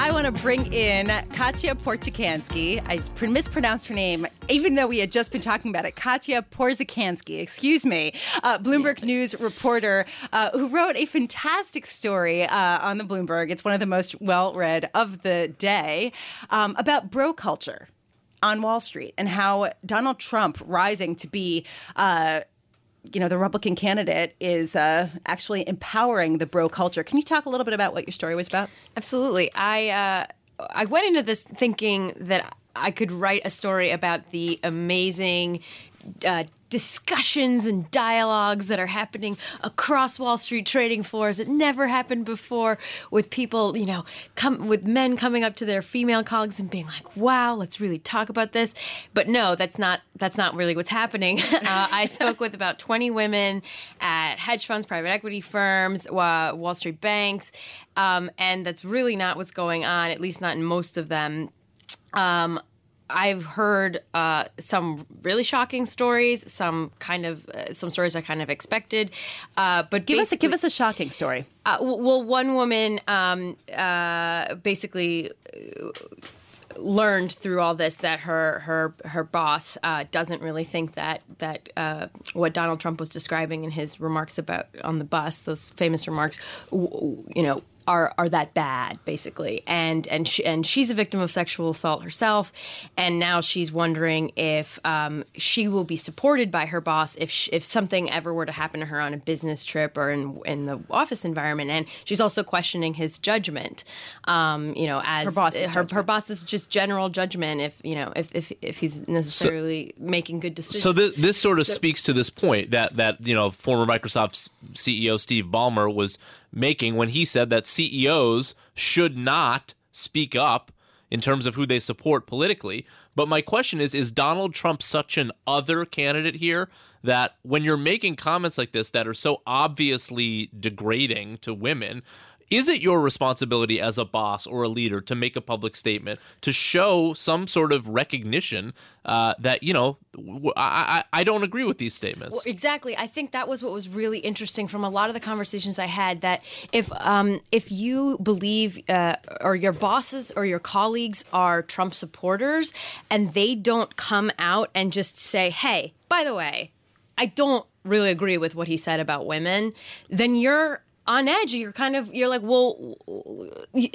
I want to bring in Katia Porzecanski. I mispronounced her name, even though we had just been talking about it. Katia Porzecanski, excuse me, uh, Bloomberg News reporter uh, who wrote a fantastic story uh, on the Bloomberg. It's one of the most well read of the day um, about bro culture on Wall Street and how Donald Trump rising to be uh, you know, the Republican candidate is uh, actually empowering the bro culture. Can you talk a little bit about what your story was about? Absolutely. I uh, I went into this thinking that I could write a story about the amazing uh, discussions and dialogues that are happening across Wall Street trading floors that never happened before with people, you know, come with men coming up to their female colleagues and being like, "Wow, let's really talk about this." But no, that's not that's not really what's happening. Uh, I spoke with about 20 women at hedge funds, private equity firms, uh, Wall Street banks, um, and that's really not what's going on, at least not in most of them. Um, I've heard uh, some really shocking stories, some kind of uh, some stories I kind of expected. Uh, but give us a, give us a shocking story. Uh, well, one woman um, uh, basically uh, learned through all this that her her her boss uh, doesn't really think that that uh, what Donald Trump was describing in his remarks about on the bus, those famous remarks, you know, are are that bad basically. And and she, and she's a victim of sexual assault herself. And now she's wondering if um, she will be supported by her boss if she, if something ever were to happen to her on a business trip or in in the office environment. And she's also questioning his judgment. Um, you know as her boss her, her boss is just general judgment if you know if if, if he's necessarily so, making good decisions. so this, this sort of so, speaks to this point that that you know former Microsoft CEO Steve Ballmer was making when he said that CEOs should not speak up in terms of who they support politically. But my question is is Donald Trump such an other candidate here that when you're making comments like this that are so obviously degrading to women, is it your responsibility as a boss or a leader to make a public statement to show some sort of recognition uh, that you know I, I, I don't agree with these statements? Well, exactly. I think that was what was really interesting from a lot of the conversations I had. That if um, if you believe uh, or your bosses or your colleagues are Trump supporters and they don't come out and just say, "Hey, by the way, I don't really agree with what he said about women," then you're on edge you're kind of you're like well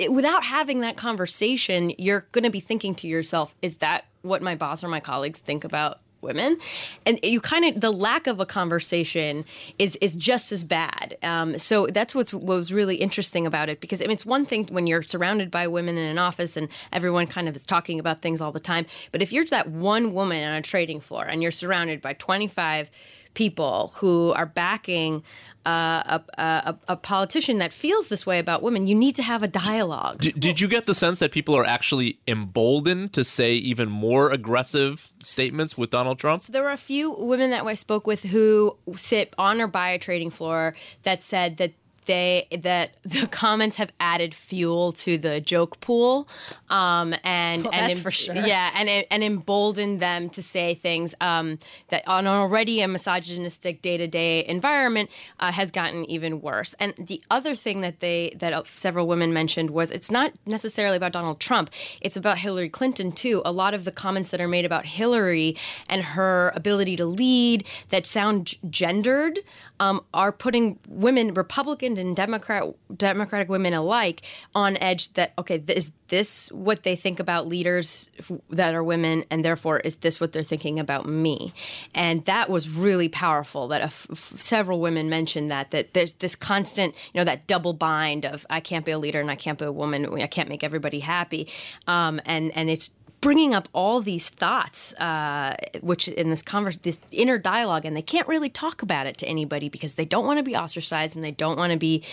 without having that conversation you're going to be thinking to yourself is that what my boss or my colleagues think about women? And you kind of the lack of a conversation is is just as bad. Um, so that's what's what was really interesting about it because I mean, it's one thing when you're surrounded by women in an office and everyone kind of is talking about things all the time but if you're that one woman on a trading floor and you're surrounded by 25 people who are backing uh, a, a, a, politician that feels this way about women, you need to have a dialogue. Did, did you get the sense that people are actually emboldened to say even more aggressive statements with Donald Trump? So there were a few women that I spoke with who sit on or by a trading floor that said that they that the comments have added fuel to the joke pool, um, and well, and that's for sure. Yeah, and and emboldened them to say things um, that on already a misogynistic day to day environment uh, has gotten even worse. And the other thing that they that uh, several women mentioned was it's not necessarily about Donald Trump; it's about Hillary Clinton too. A lot of the comments that are made about Hillary and her ability to lead that sound gendered um, are putting women, Republican and Democrat, Democratic women alike, on edge. That okay, is this what they think about leaders that are women, and therefore is this what they're thinking about me? And that was really powerful. That several women mentioned that that there's this constant, you know, that double bind of I can't be a leader and I can't be a woman, I can't make everybody happy, um, and and it's bringing up all these thoughts, uh, which in this converse, this inner dialogue, and they can't really talk about it to anybody because they don't want to be ostracized and they don't want to be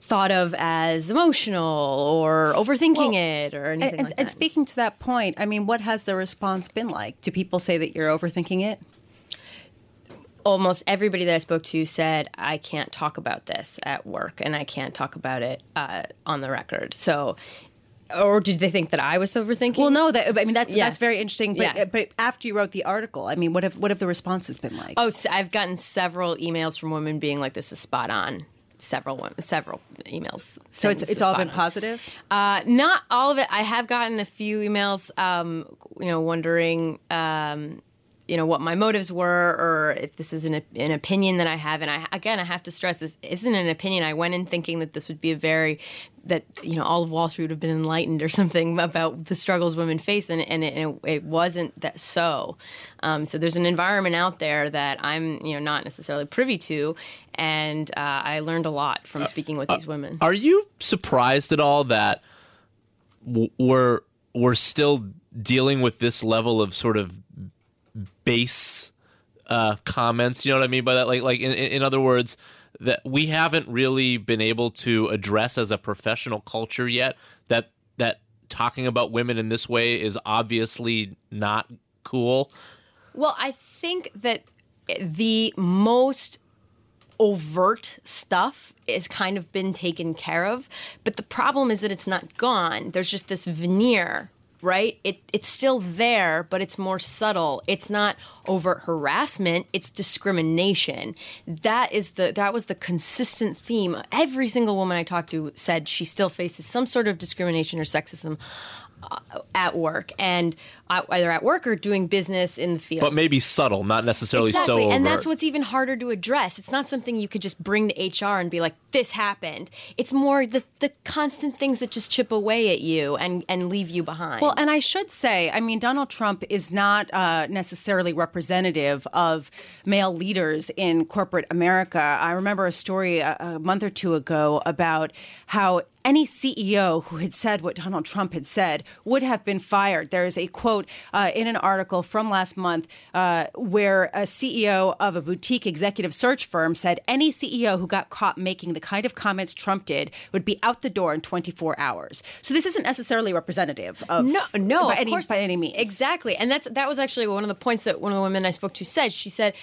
thought of as emotional or overthinking Well, it or anything And, like and that. speaking to that point, I mean, what has the response been like? Do people say that you're overthinking it? almost everybody that I spoke to said I can't talk about this at work and I can't talk about it uh, on the record. So, or did they think that I was overthinking? Well, no, that I mean that's Yeah. that's very interesting. But Yeah. but after you wrote the article, I mean, what have what have the responses been like? Oh, so I've gotten several emails from women being like, "This is spot on." Several women, several emails. so it's it's all been on. positive. Uh, not all of it. I have gotten a few emails, um, you know, wondering, um, you know, what my motives were, or if this is an, an opinion that I have. And I, again, I have to stress this isn't an opinion. I went in thinking that this would be a very that you know all of Wall Street would have been enlightened or something about the struggles women face, and, and, it, and it wasn't that so. Um, so there's an environment out there that I'm you know not necessarily privy to, and uh, I learned a lot from speaking with these women. Are you surprised at all that w- we're we're still dealing with this level of sort of base uh, comments? You know what I mean by that? Like, like in, in other words, that we haven't really been able to address as a professional culture yet that that talking about women in this way is obviously not cool. Well, I think that the most overt stuff is kind of been taken care of, but the problem is that it's not gone. There's just this veneer, right? It it's still there, but it's more subtle. It's not overt harassment, it's discrimination. That is the that was the consistent theme. Every single woman I talked to said she still faces some sort of discrimination or sexism uh, at work and either at work or doing business in the field. But maybe subtle, not necessarily Exactly, so overt. and that's what's even harder to address. It's not something you could just bring to HR and be like, "This happened." It's more the the constant things that just chip away at you and and leave you behind. Well, and I should say, I mean, Donald Trump is not uh, necessarily representative of male leaders in corporate America. I remember a story a, a month or two ago about how any CEO who had said what Donald Trump had said would have been fired. There is a quote uh, in an article from last month uh, where a CEO of a boutique executive search firm said any CEO who got caught making the kind of comments Trump did would be out the door in 24 hours. So this isn't necessarily representative of no, no, by of any course, by any means. Exactly, and that's that was actually one of the points that one of the women I spoke to said. She said,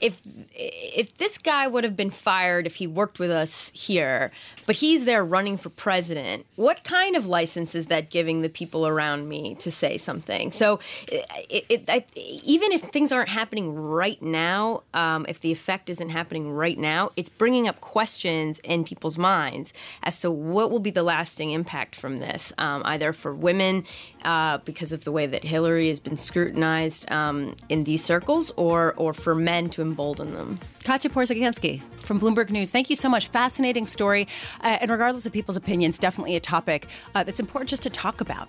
"If if this guy would have been fired if he worked with us here, but he's there running for president, what kind of license is that giving the people around me to say something?" So, it, it, I, even if things aren't happening right now, um, if the effect isn't happening right now, it's bringing up questions in people's minds as to what will be the lasting impact from this, um, either for women uh, because of the way that Hillary has been scrutinized um, in these circles, or or for men to embolden them. Katia Porzecanski from Bloomberg News. Thank you so much. Fascinating story. Uh, and regardless of people's opinions, definitely a topic uh, that's important just to talk about.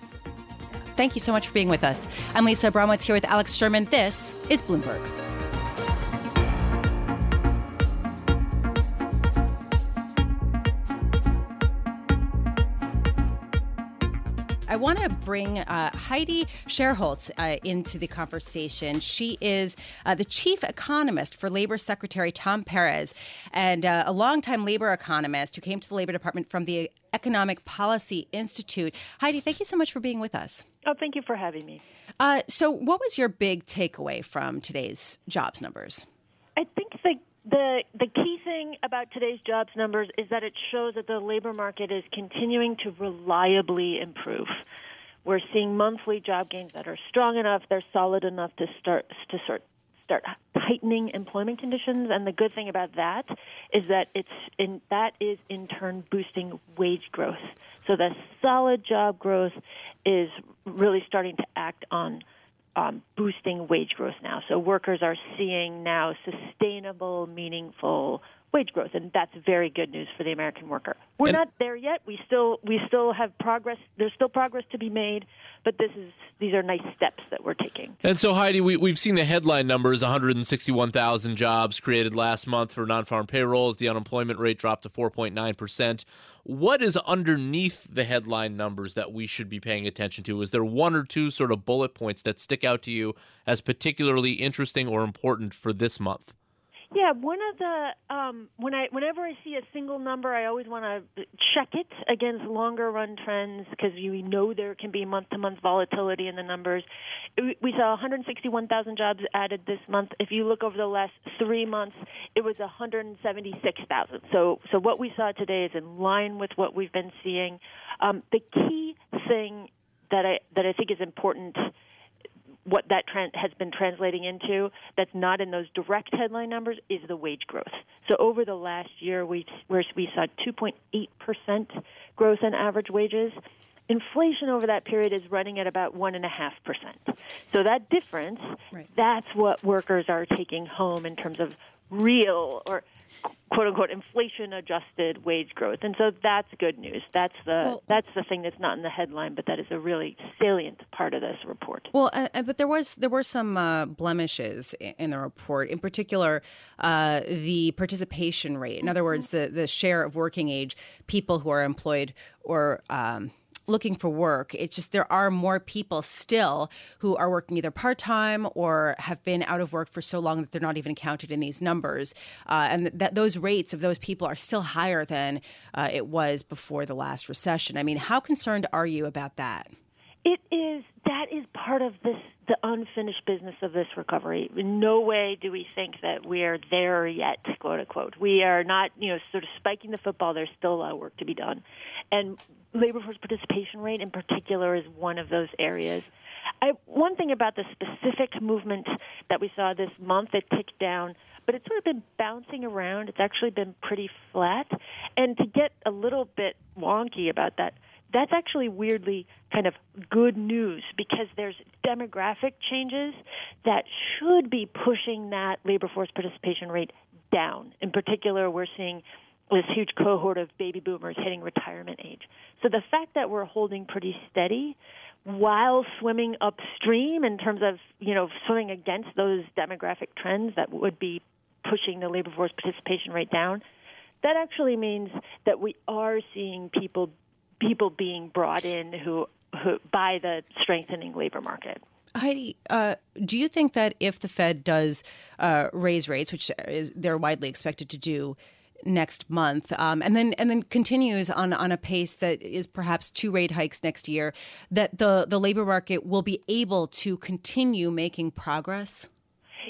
Thank you so much for being with us. I'm Lisa Abramowicz here with Alex Sherman. This is Bloomberg. I want to bring uh, Heidi Shierholz uh, into the conversation. She is uh, the chief economist for Labor Secretary Tom Perez and uh, a longtime labor economist who came to the Labor Department from the Economic Policy Institute. Heidi, thank you so much for being with us. Oh, thank you for having me. Uh, so, what was your big takeaway from today's jobs numbers? The the key thing about today's jobs numbers is that it shows that the labor market is continuing to reliably improve. We're seeing monthly job gains that are strong enough, they're solid enough to start to sort start tightening employment conditions and the good thing about that is that it's in that is in turn boosting wage growth. So the solid job growth is really starting to act on um, boosting wage growth now. So workers are seeing now sustainable, meaningful wage growth, and that's very good news for the American worker. We're And- not there yet. We still we still have progress. There's still progress to be made, but this is these are nice steps that we're taking. And so, Heidi, we, we've seen the headline numbers 161,000 jobs created last month for non farm payrolls. The unemployment rate dropped to 4.9%. What is underneath the headline numbers that we should be paying attention to? Is there one or two sort of bullet points that stick out to you as particularly interesting or important for this month? Yeah, one of the um, when I whenever I see a single number, I always want to check it against longer run trends because you know there can be month to month volatility in the numbers. We saw 161,000 jobs added this month. If you look over the last three months, it was 176,000. So so what we saw today is in line with what we've been seeing. Um, the key thing that I that I think is important what that trend has been translating into that's not in those direct headline numbers is the wage growth. So over the last year, we we saw 2.8 percent growth in average wages. Inflation over that period is running at about one and a half percent. So that difference, Right. that's what workers are taking home in terms of real or quote unquote inflation adjusted wage growth. And so that's good news. That's the Well- that's the thing that's not in the headline, but that is a really salient part of this report. Well, uh, uh, but there was there were some uh, blemishes in the report. In particular, uh, the participation rate. In other words, the the share of working age people who are employed or um, looking for work. It's just there are more people still who are working either part time or have been out of work for so long that they're not even counted in these numbers, uh, and that those rates of those people are still higher than uh, it was before the last recession. I mean, how concerned are you about that? It is that is part of this the unfinished business of this recovery. In no way do we think that we are there yet, quote unquote. We are not, you know, sort of spiking the football. There's still a lot of work to be done, and labor force participation rate in particular is one of those areas. I, one thing about the specific movement that we saw this month, it ticked down, but it's sort of been bouncing around. It's actually been pretty flat, and to get a little bit wonky about that that's actually weirdly kind of good news because there's demographic changes that should be pushing that labor force participation rate down. In particular, we're seeing this huge cohort of baby boomers hitting retirement age. So the fact that we're holding pretty steady while swimming upstream in terms of, you know, swimming against those demographic trends that would be pushing the labor force participation rate down, that actually means that we are seeing people people being brought in who, who by the strengthening labor market. Heidi, uh, do you think that if the Fed does uh, raise rates, which is they're widely expected to do next month, um, and then and then continues on on a pace that is perhaps two rate hikes next year, that the the labor market will be able to continue making progress?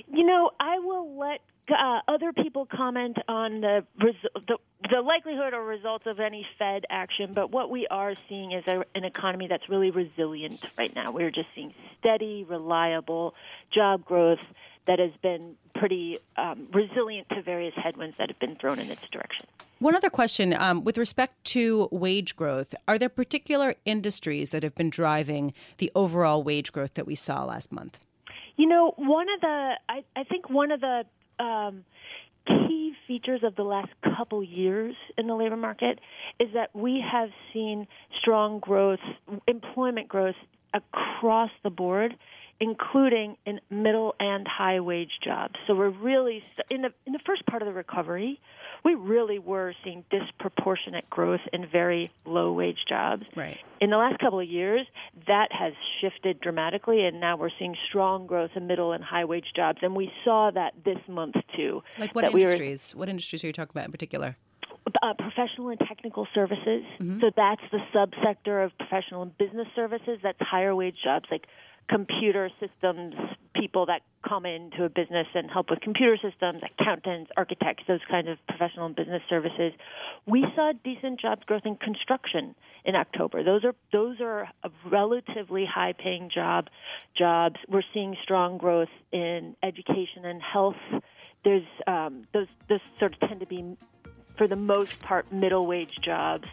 You know, I will let uh, other people comment on the, res- the the likelihood or results of any Fed action, but what we are seeing is a, an economy that's really resilient right now. We're just seeing steady, reliable job growth that has been pretty um, resilient to various headwinds that have been thrown in its direction. One other question um, with respect to wage growth: Are there particular industries that have been driving the overall wage growth that we saw last month? You know, one of the I, I think one of the um, key features of the last couple years in the labor market is that we have seen strong growth, employment growth across the board, including in middle and high wage jobs. So we're really in the in the first part of the recovery, we really were seeing disproportionate growth in very low wage jobs. Right. In the last couple of years, that has shifted dramatically, and now we're seeing strong growth in middle and high wage jobs. And we saw that this month too. Like what that we were- industries? what industries are you talking about in particular? uh, professional and technical services. So that's the subsector of professional and business services. That's higher wage jobs like computer systems people that come into a business and help with computer systems, accountants, architects, those kinds of professional and business services. We saw decent jobs growth in construction in October. Those are those are relatively high paying job jobs. We're seeing strong growth in education and health. There's um, those those sort of tend to be for the most part, middle wage jobs.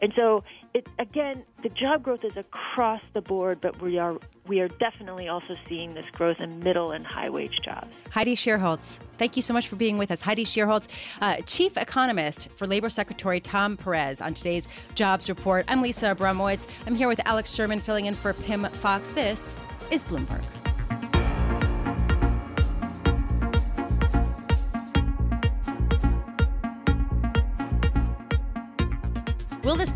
And so, it, again, the job growth is across the board, but we are we are definitely also seeing this growth in middle and high wage jobs. Heidi Shierholz, thank you so much for being with us. Heidi Shierholz, uh, Chief Economist for Labor Secretary Tom Perez on today's Jobs Report. I'm Lisa Abramowicz. I'm here with Alex Sherman filling in for Pimm Fox. This is Bloomberg.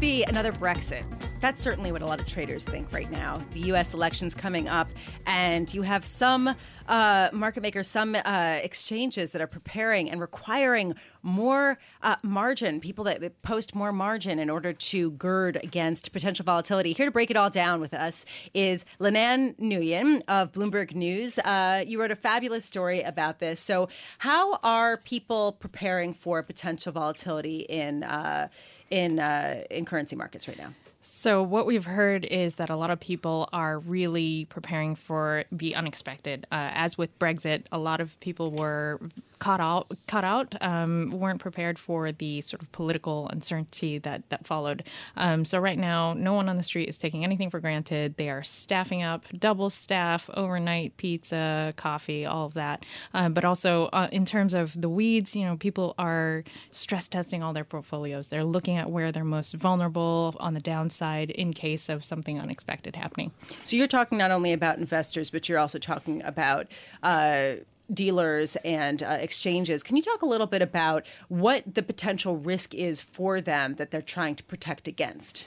Be another Brexit? That's certainly what a lot of traders think right now. The U.S. election's coming up, and you have some uh, market makers, some uh, exchanges that are preparing and requiring more uh, margin, people that, post more margin in order to gird against potential volatility. Here to break it all down with us is Lananh Nguyen of Bloomberg News. Uh, you wrote a fabulous story about this. So, how are people preparing for potential volatility in uh, in uh, in currency markets right now? So, what we've heard is that a lot of people are really preparing for the unexpected. Uh, as with Brexit, a lot of people were caught out, caught out, um, weren't prepared for the sort of political uncertainty that that followed. Um, so, right now, no one on the street is taking anything for granted. They are staffing up, double staff, overnight pizza, coffee, all of that. Uh, but also, uh, in terms of the weeds, you know, people are stress testing all their portfolios. They're looking at where they're most vulnerable on the downside downside in case of something unexpected happening. So you're talking not only about investors, but you're also talking about. Uh, dealers and uh, exchanges. Can you talk a little bit about what the potential risk is for them that they're trying to protect against?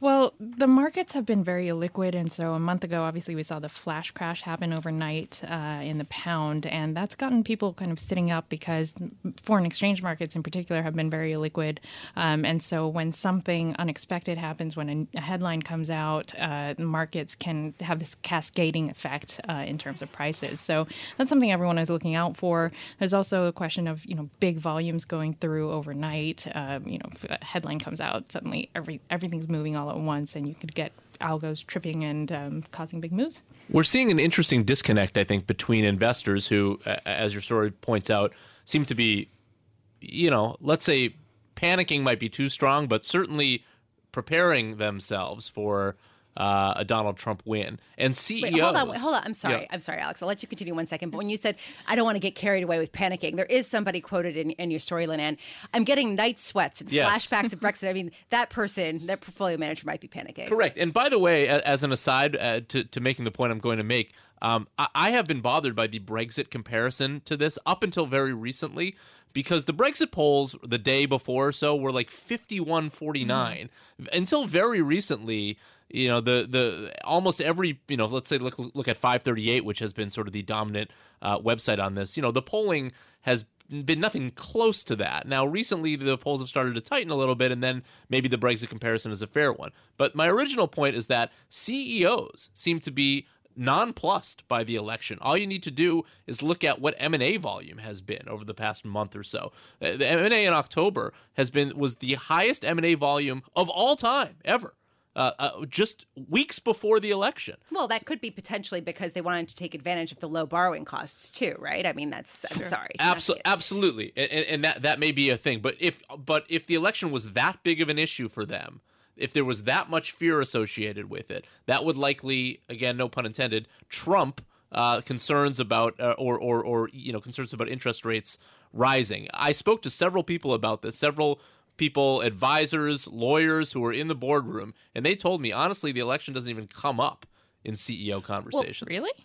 Well, the markets have been very illiquid. And so a month ago, obviously, we saw the flash crash happen overnight uh, in the pound. And that's gotten people kind of sitting up because foreign exchange markets in particular have been very illiquid. Um, and so when something unexpected happens, when a, headline comes out, uh, markets can have this cascading effect uh, in terms of prices. So that's something everyone is looking out for. There's also a question of, you know, big volumes going through overnight. Um, you know, headline comes out, suddenly every everything's moving all at once, and you could get algos tripping and um, causing big moves. We're seeing an interesting disconnect, I think, between investors who, as your story points out, seem to be, you know, let's say panicking might be too strong, but certainly preparing themselves for uh, a Donald Trump win. And CEOs. Wait, hold on, hold on. I'm sorry. Yeah. I'm sorry, Alex. I'll let you continue one second. But when you said, I don't want to get carried away with panicking, there is somebody quoted in, in your story, Lananh. I'm getting night sweats and yes. flashbacks of Brexit. I mean, that person, that portfolio manager might be panicking. Correct. And by the way, as an aside uh, to, to making the point I'm going to make, um, I, I have been bothered by the Brexit comparison to this up until very recently because the Brexit polls the day before or so were like 51 49 mm. until very recently you know the the almost every you know let's say look look at 538 which has been sort of the dominant uh, website on this you know the polling has been nothing close to that. Now, recently the polls have started to tighten a little bit, and then maybe the Brexit comparison is a fair one. But my original point is that CEOs seem to be nonplussed by the election. All you need to do is look at what M&A volume has been over the past month or so. Uh, the M&A in October has been was the highest M&A volume of all time ever uh, uh, just weeks before the election. Well, that could be potentially because they wanted to take advantage of the low borrowing costs too, right? I mean, that's I'm sorry, Absol- absolutely, and, and that that may be a thing. But if but if the election was that big of an issue for them, if there was that much fear associated with it, that would likely, again, no pun intended, trump uh, concerns about uh, or or or you know concerns about interest rates rising. I spoke to several people about this, several people, advisors, lawyers who were in the boardroom, and they told me honestly the election doesn't even come up in CEO conversations. Well, really?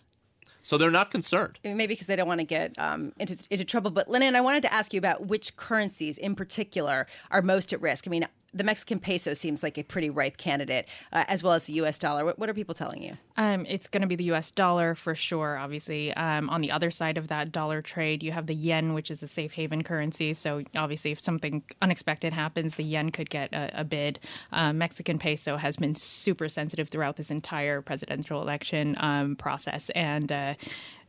So they're not concerned. Maybe because they don't want to get um, into, into trouble. But Lananh, I wanted to ask you about which currencies in particular are most at risk. I mean, the Mexican peso seems like a pretty ripe candidate, uh, as well as the U.S. dollar. What, what are people telling you? Um, it's going to be the U.S. dollar for sure. Obviously, um, on the other side of that dollar trade, you have the yen, which is a safe haven currency. So obviously, if something unexpected happens, the yen could get a, a bid. Uh, Mexican peso has been super sensitive throughout this entire presidential election um, process, and uh,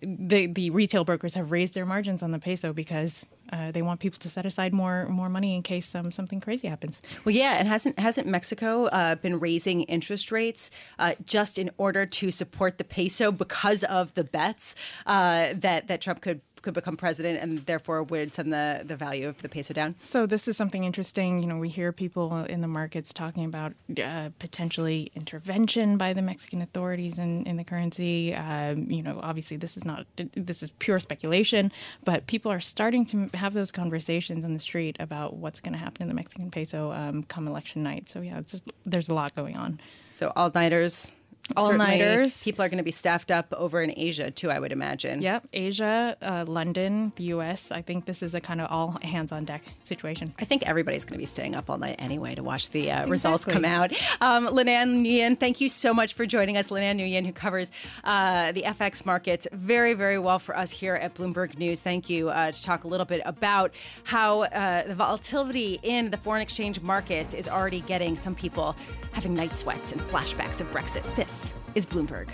the the retail brokers have raised their margins on the peso because uh, they want people to set aside more more money in case um, something crazy happens. Well, yeah, and hasn't hasn't Mexico uh, been raising interest rates uh, just in order to support the peso because of the bets uh, that that Trump could could become president and therefore would send the, the value of the peso down? So this is something interesting. You know, we hear people in the markets talking about uh, potentially intervention by the Mexican authorities in, in the currency. Um, you know, obviously this is not this is pure speculation, but people are starting to have those conversations in the street about what's going to happen in the Mexican peso um, come election night. So yeah, just, there's a lot going on. So all nighters all-nighters. People are going to be staffed up over in Asia too, I would imagine. Yep, Asia, uh, London, the U.S. I think this is a kind of all hands on deck situation. I think everybody's going to be staying up all night anyway to watch the uh, exactly. results come out. Um, Lananh Nguyen, thank you so much for joining us. Lananh Nguyen, who covers uh, the FX markets very, very well for us here at Bloomberg News. Thank you uh, to talk a little bit about how uh, the volatility in the foreign exchange markets is already getting some people having night sweats and flashbacks of Brexit. This is Bloomberg.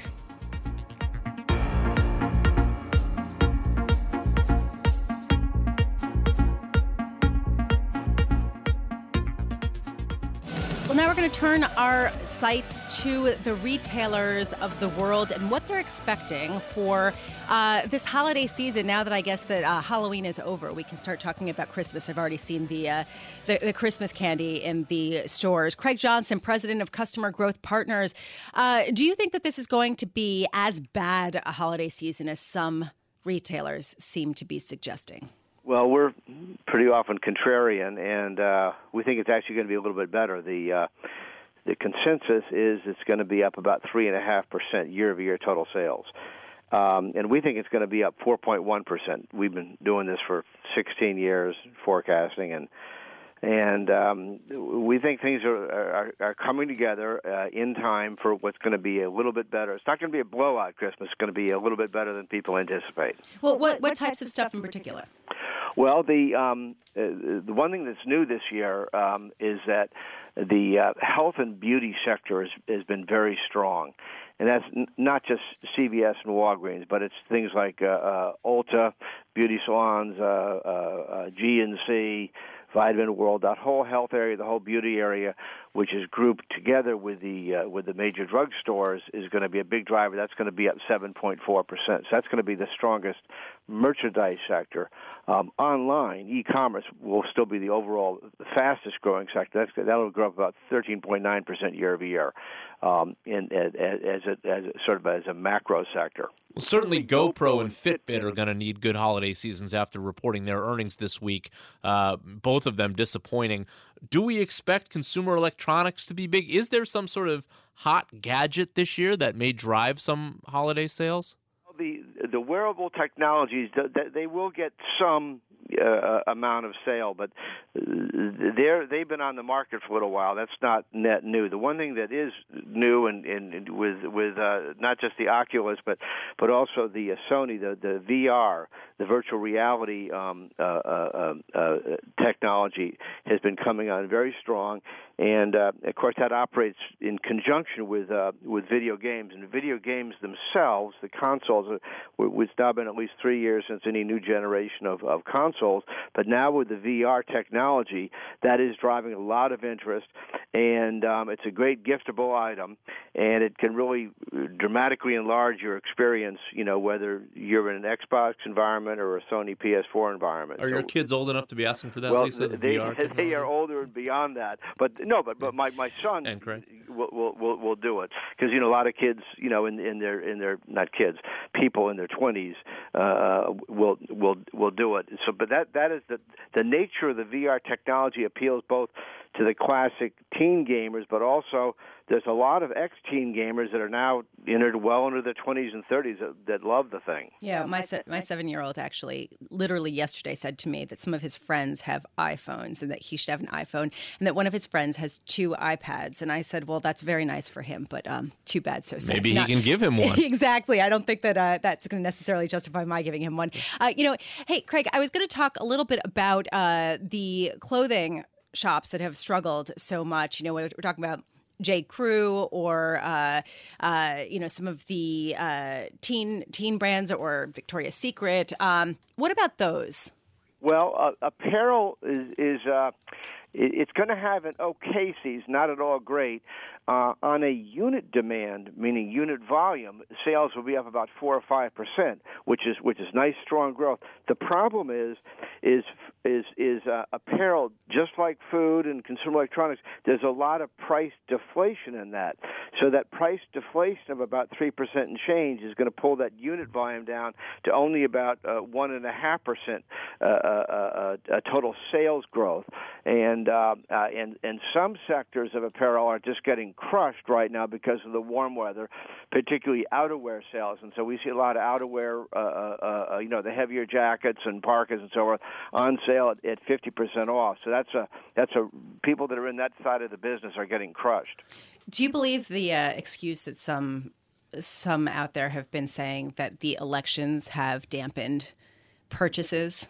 Now we're going to turn our sights to the retailers of the world and what they're expecting for uh, this holiday season. Now that I guess that uh, Halloween is over, we can start talking about Christmas. I've already seen the, uh, the, the Christmas candy in the stores. Craig Johnson, president of Customer Growth Partners, uh, do you think that this is going to be as bad a holiday season as some retailers seem to be suggesting? Well, we're pretty often contrarian, and uh, we think it's actually going to be a little bit better. The uh, the consensus is it's going to be up about three and a half percent year over year total sales, um, and we think it's going to be up 4.1 percent. We've been doing this for 16 years, forecasting, and and um, we think things are are, are coming together uh, in time for what's going to be a little bit better. It's not going to be a blowout Christmas. It's going to be a little bit better than people anticipate. Well, what what types of stuff in particular? Well, the um, uh, the one thing that's new this year um, is that the uh, health and beauty sector has, has been very strong, and that's n- not just CVS and Walgreens, but it's things like uh, uh, Ulta, beauty salons, uh, uh, uh, GNC. Vitamin World, that whole health area, the whole beauty area, which is grouped together with the uh, with the major drug stores, is going to be a big driver. That's going to be up 7.4 percent. So that's going to be the strongest merchandise sector. Um, online, e-commerce will still be the overall fastest growing sector. That's, that'll grow up about 13.9 percent year over year, um, in, as, as, a, as a, sort of as a macro sector. Well, certainly GoPro and Fitbit are going to need good holiday seasons after reporting their earnings this week. Uh, both of them disappointing. Do we expect consumer electronics to be big? Is there some sort of hot gadget this year that may drive some holiday sales? The the wearable technologies they will get some uh, amount of sale, but they're they've been on the market for a little while. That's not net new. The one thing that is new and, and with with uh, not just the Oculus, but but also the uh, Sony, the the VR, the virtual reality um, uh, uh, uh, uh, technology has been coming on very strong, and uh, of course that operates in conjunction with uh, with video games. And video games themselves, the consoles, uh, it's now been at least three years since any new generation of, of consoles. But now with the VR technology, that is driving a lot of interest, and um, it's a great giftable item, and it can really dramatically enlarge your experience. You know, whether you're in an Xbox environment or a Sony PS4 environment. Are your kids old enough to be asking for that? Well, Lisa, the they they are older and beyond that. But no, but but my my son will, will will will do it because you know a lot of kids you know in in their in their not kids people in their 20s uh, will will will do it. So, but that that is the the nature of the VR technology appeals both to the classic teen gamers, but also there's a lot of ex-teen gamers that are now entered well into their 20s and 30s that, that love the thing. Yeah, my se- my seven-year-old actually literally yesterday said to me that some of his friends have iPhones and that he should have an iPhone, and that one of his friends has two iPads. And I said, well, that's very nice for him, but um, too bad, so sad. Maybe he Not- can give him one. exactly. I don't think that uh, that's going to necessarily justify my giving him one. Uh, you know, hey, Craig, I was going to talk a little bit about uh, the clothing shops that have struggled so much. You know, we're, talking about J. Crew or uh, uh, you know some of the uh, teen teen brands or Victoria's Secret. Um, what about those? Well, uh, apparel is is uh, it's going to have an okay season, not at all great. Uh, on a unit demand, meaning unit volume, sales will be up about four or five percent, which is which is nice, strong growth. The problem is, is is is uh, apparel, just like food and consumer electronics. There's a lot of price deflation in that, so that price deflation of about three percent and change is going to pull that unit volume down to only about uh, one and a half percent uh, uh, total sales growth, and uh, uh, and and some sectors of apparel are just getting crushed right now because of the warm weather, particularly outerwear sales. And so we see a lot of outerwear, uh, uh, you know, the heavier jackets and parkas and so forth on sale at, at 50% off. So that's a that's a people that are in that side of the business are getting crushed. Do you believe the uh, excuse that some some out there have been saying that the elections have dampened purchases?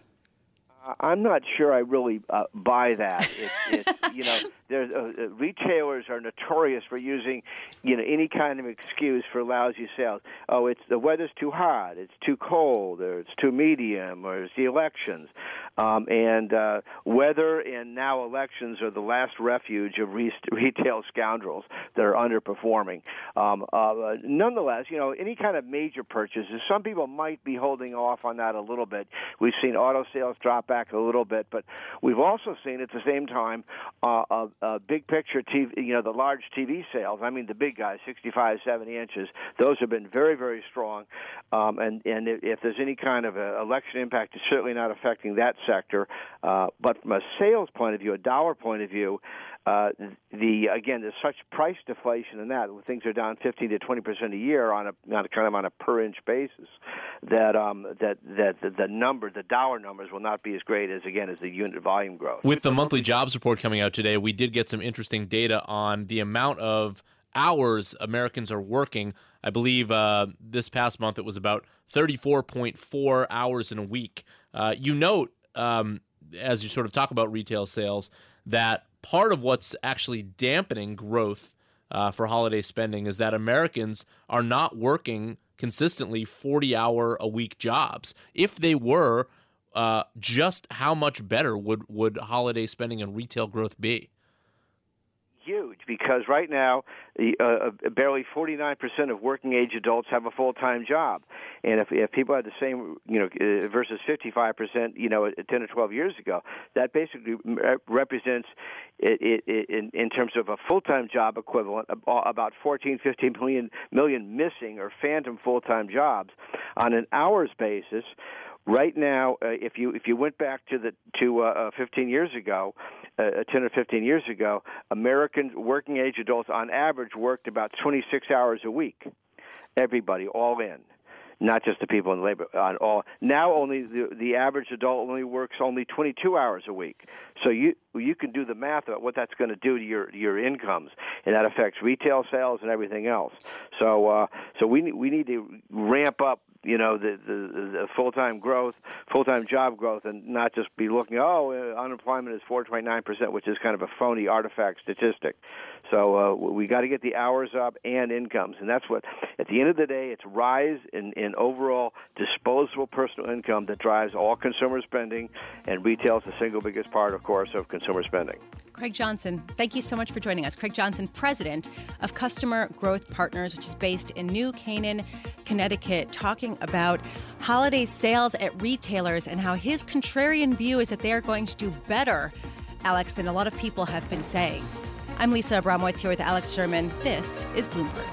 I'm not sure I really uh, buy that. It, it, you know, there's, uh, uh, retailers are notorious for using, you know, any kind of excuse for lousy sales. Oh, it's the weather's too hot, it's too cold, or it's too medium, or it's the elections. Um, and uh, weather and now elections are the last refuge of re- retail scoundrels that are underperforming. Um, uh, nonetheless, you know, any kind of major purchases, some people might be holding off on that a little bit. We've seen auto sales drop back a little bit, but we've also seen at the same time uh, a, a big picture TV, you know, the large TV sales. I mean, the big guys, 65, 70 inches. Those have been very, very strong. Um, and and if there's any kind of a election impact, it's certainly not affecting that sector. Uh, but from a sales point of view, a dollar point of view, uh, the again, there's such price deflation in that things are down 15 to 20 percent a year on a, on a kind of on a per inch basis. That um, that that the, the number, the dollar numbers, will not be as great as again as the unit volume growth. With the monthly jobs report coming out today, we did get some interesting data on the amount of hours Americans are working. I believe uh, this past month it was about 34.4 hours in a week. Uh, you note um, as you sort of talk about retail sales that part of what's actually dampening growth uh, for holiday spending is that Americans are not working consistently 40 hour a week jobs. If they were, uh, just how much better would, would holiday spending and retail growth be? Huge because right now, uh, uh barely 49% of working age adults have a full time job, and if, if people had the same, you know, uh, versus 55%, you know, 10 or 12 years ago, that basically represents, it, it, in, in terms of a full time job equivalent, about 14, 15 million million missing or phantom full time jobs. On an hours basis right now, uh, if you if you went back to the to uh, uh 15 years ago, uh, uh, 10 or 15 years ago, American working age adults on average worked about 26 hours a week. Everybody, all in not just the people in labor on all now only the the average adult only works only 22 hours a week so you you can do the math about what that's going to do to your your incomes and that affects retail sales and everything else so uh so we we need to ramp up you know the the, the full time growth, full time job growth, and not just be looking. Oh, unemployment is 4.9 percent, which is kind of a phony artifact statistic. So uh, we got to get the hours up and incomes, and that's what. At the end of the day, it's rise in, in overall disposable personal income that drives all consumer spending, and retail is the single biggest part, of course, of consumer spending. Craig Johnson, thank you so much for joining us. Craig Johnson, president of Customer Growth Partners, which is based in New Canaan, Connecticut, talking about holiday sales at retailers and how his contrarian view is that they are going to do better, Alex, than a lot of people have been saying. I'm Lisa Abramowicz here with Alex Sherman. This is Bloomberg.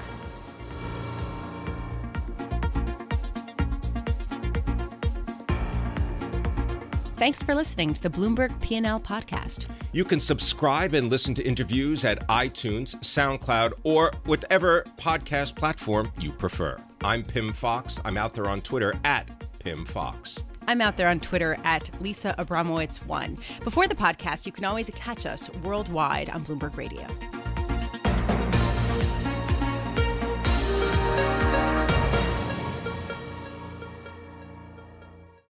Thanks for listening to the Bloomberg P&L podcast. You can subscribe and listen to interviews at iTunes, SoundCloud, or whatever podcast platform you prefer. I'm Pimm Fox. I'm out there on Twitter at Pimm Fox. I'm out there on Twitter at Lisa Abramowicz1. Before the podcast, you can always catch us worldwide on Bloomberg Radio.